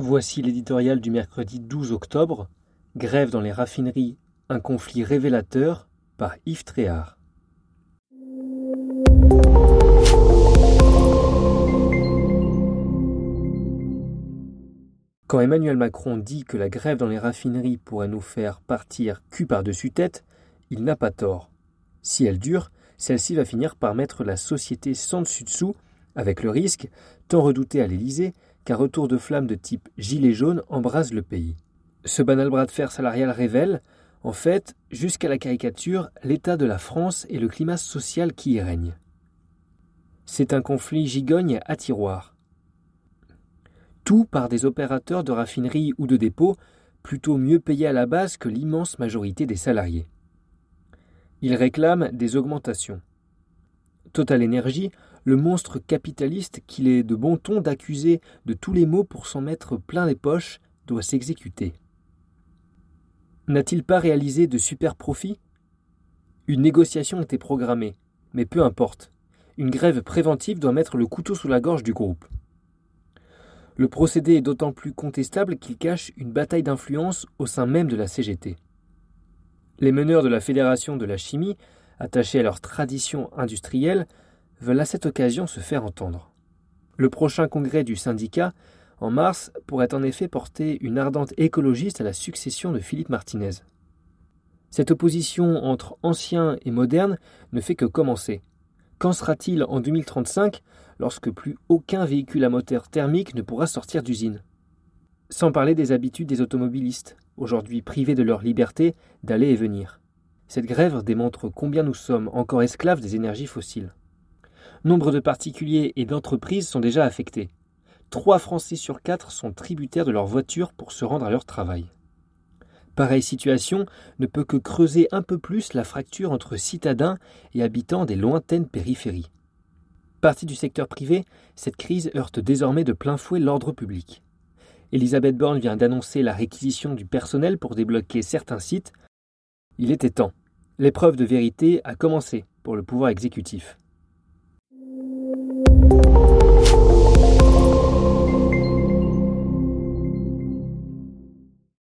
Voici l'éditorial du mercredi 12 octobre. Grève dans les raffineries, un conflit révélateur par Yves Tréhard. Quand Emmanuel Macron dit que la grève dans les raffineries pourrait nous faire partir cul par-dessus tête, il n'a pas tort. Si elle dure, celle-ci va finir par mettre la société sans dessus dessous, avec le risque, tant redouté à l'Élysée, qu'un retour de flamme de type gilet jaune embrase le pays. Ce banal bras de fer salarial révèle, en fait, jusqu'à la caricature, l'état de la France et le climat social qui y règne. C'est un conflit gigogne à tiroir. Tout par des opérateurs de raffinerie ou de dépôt, plutôt mieux payés à la base que l'immense majorité des salariés. Ils réclament des augmentations. Total Energy le monstre capitaliste qu'il est de bon ton d'accuser de tous les maux pour s'en mettre plein les poches doit s'exécuter. N'a-t-il pas réalisé de super profits? Une négociation était programmée, mais peu importe. Une grève préventive doit mettre le couteau sous la gorge du groupe. Le procédé est d'autant plus contestable qu'il cache une bataille d'influence au sein même de la CGT. Les meneurs de la Fédération de la chimie, attachés à leur tradition industrielle, veulent à cette occasion se faire entendre. Le prochain congrès du syndicat, en mars, pourrait en effet porter une ardente écologiste à la succession de Philippe Martinez. Cette opposition entre anciens et modernes ne fait que commencer. Qu'en sera-t-il en 2035 lorsque plus aucun véhicule à moteur thermique ne pourra sortir d'usine? Sans parler des habitudes des automobilistes, aujourd'hui privés de leur liberté d'aller et venir. Cette grève démontre combien nous sommes encore esclaves des énergies fossiles. Nombre de particuliers et d'entreprises sont déjà affectés. Trois Français sur quatre sont tributaires de leur voiture pour se rendre à leur travail. Pareille situation ne peut que creuser un peu plus la fracture entre citadins et habitants des lointaines périphéries. Partie du secteur privé, cette crise heurte désormais de plein fouet l'ordre public. Elisabeth Borne vient d'annoncer la réquisition du personnel pour débloquer certains sites. Il était temps. L'épreuve de vérité a commencé pour le pouvoir exécutif.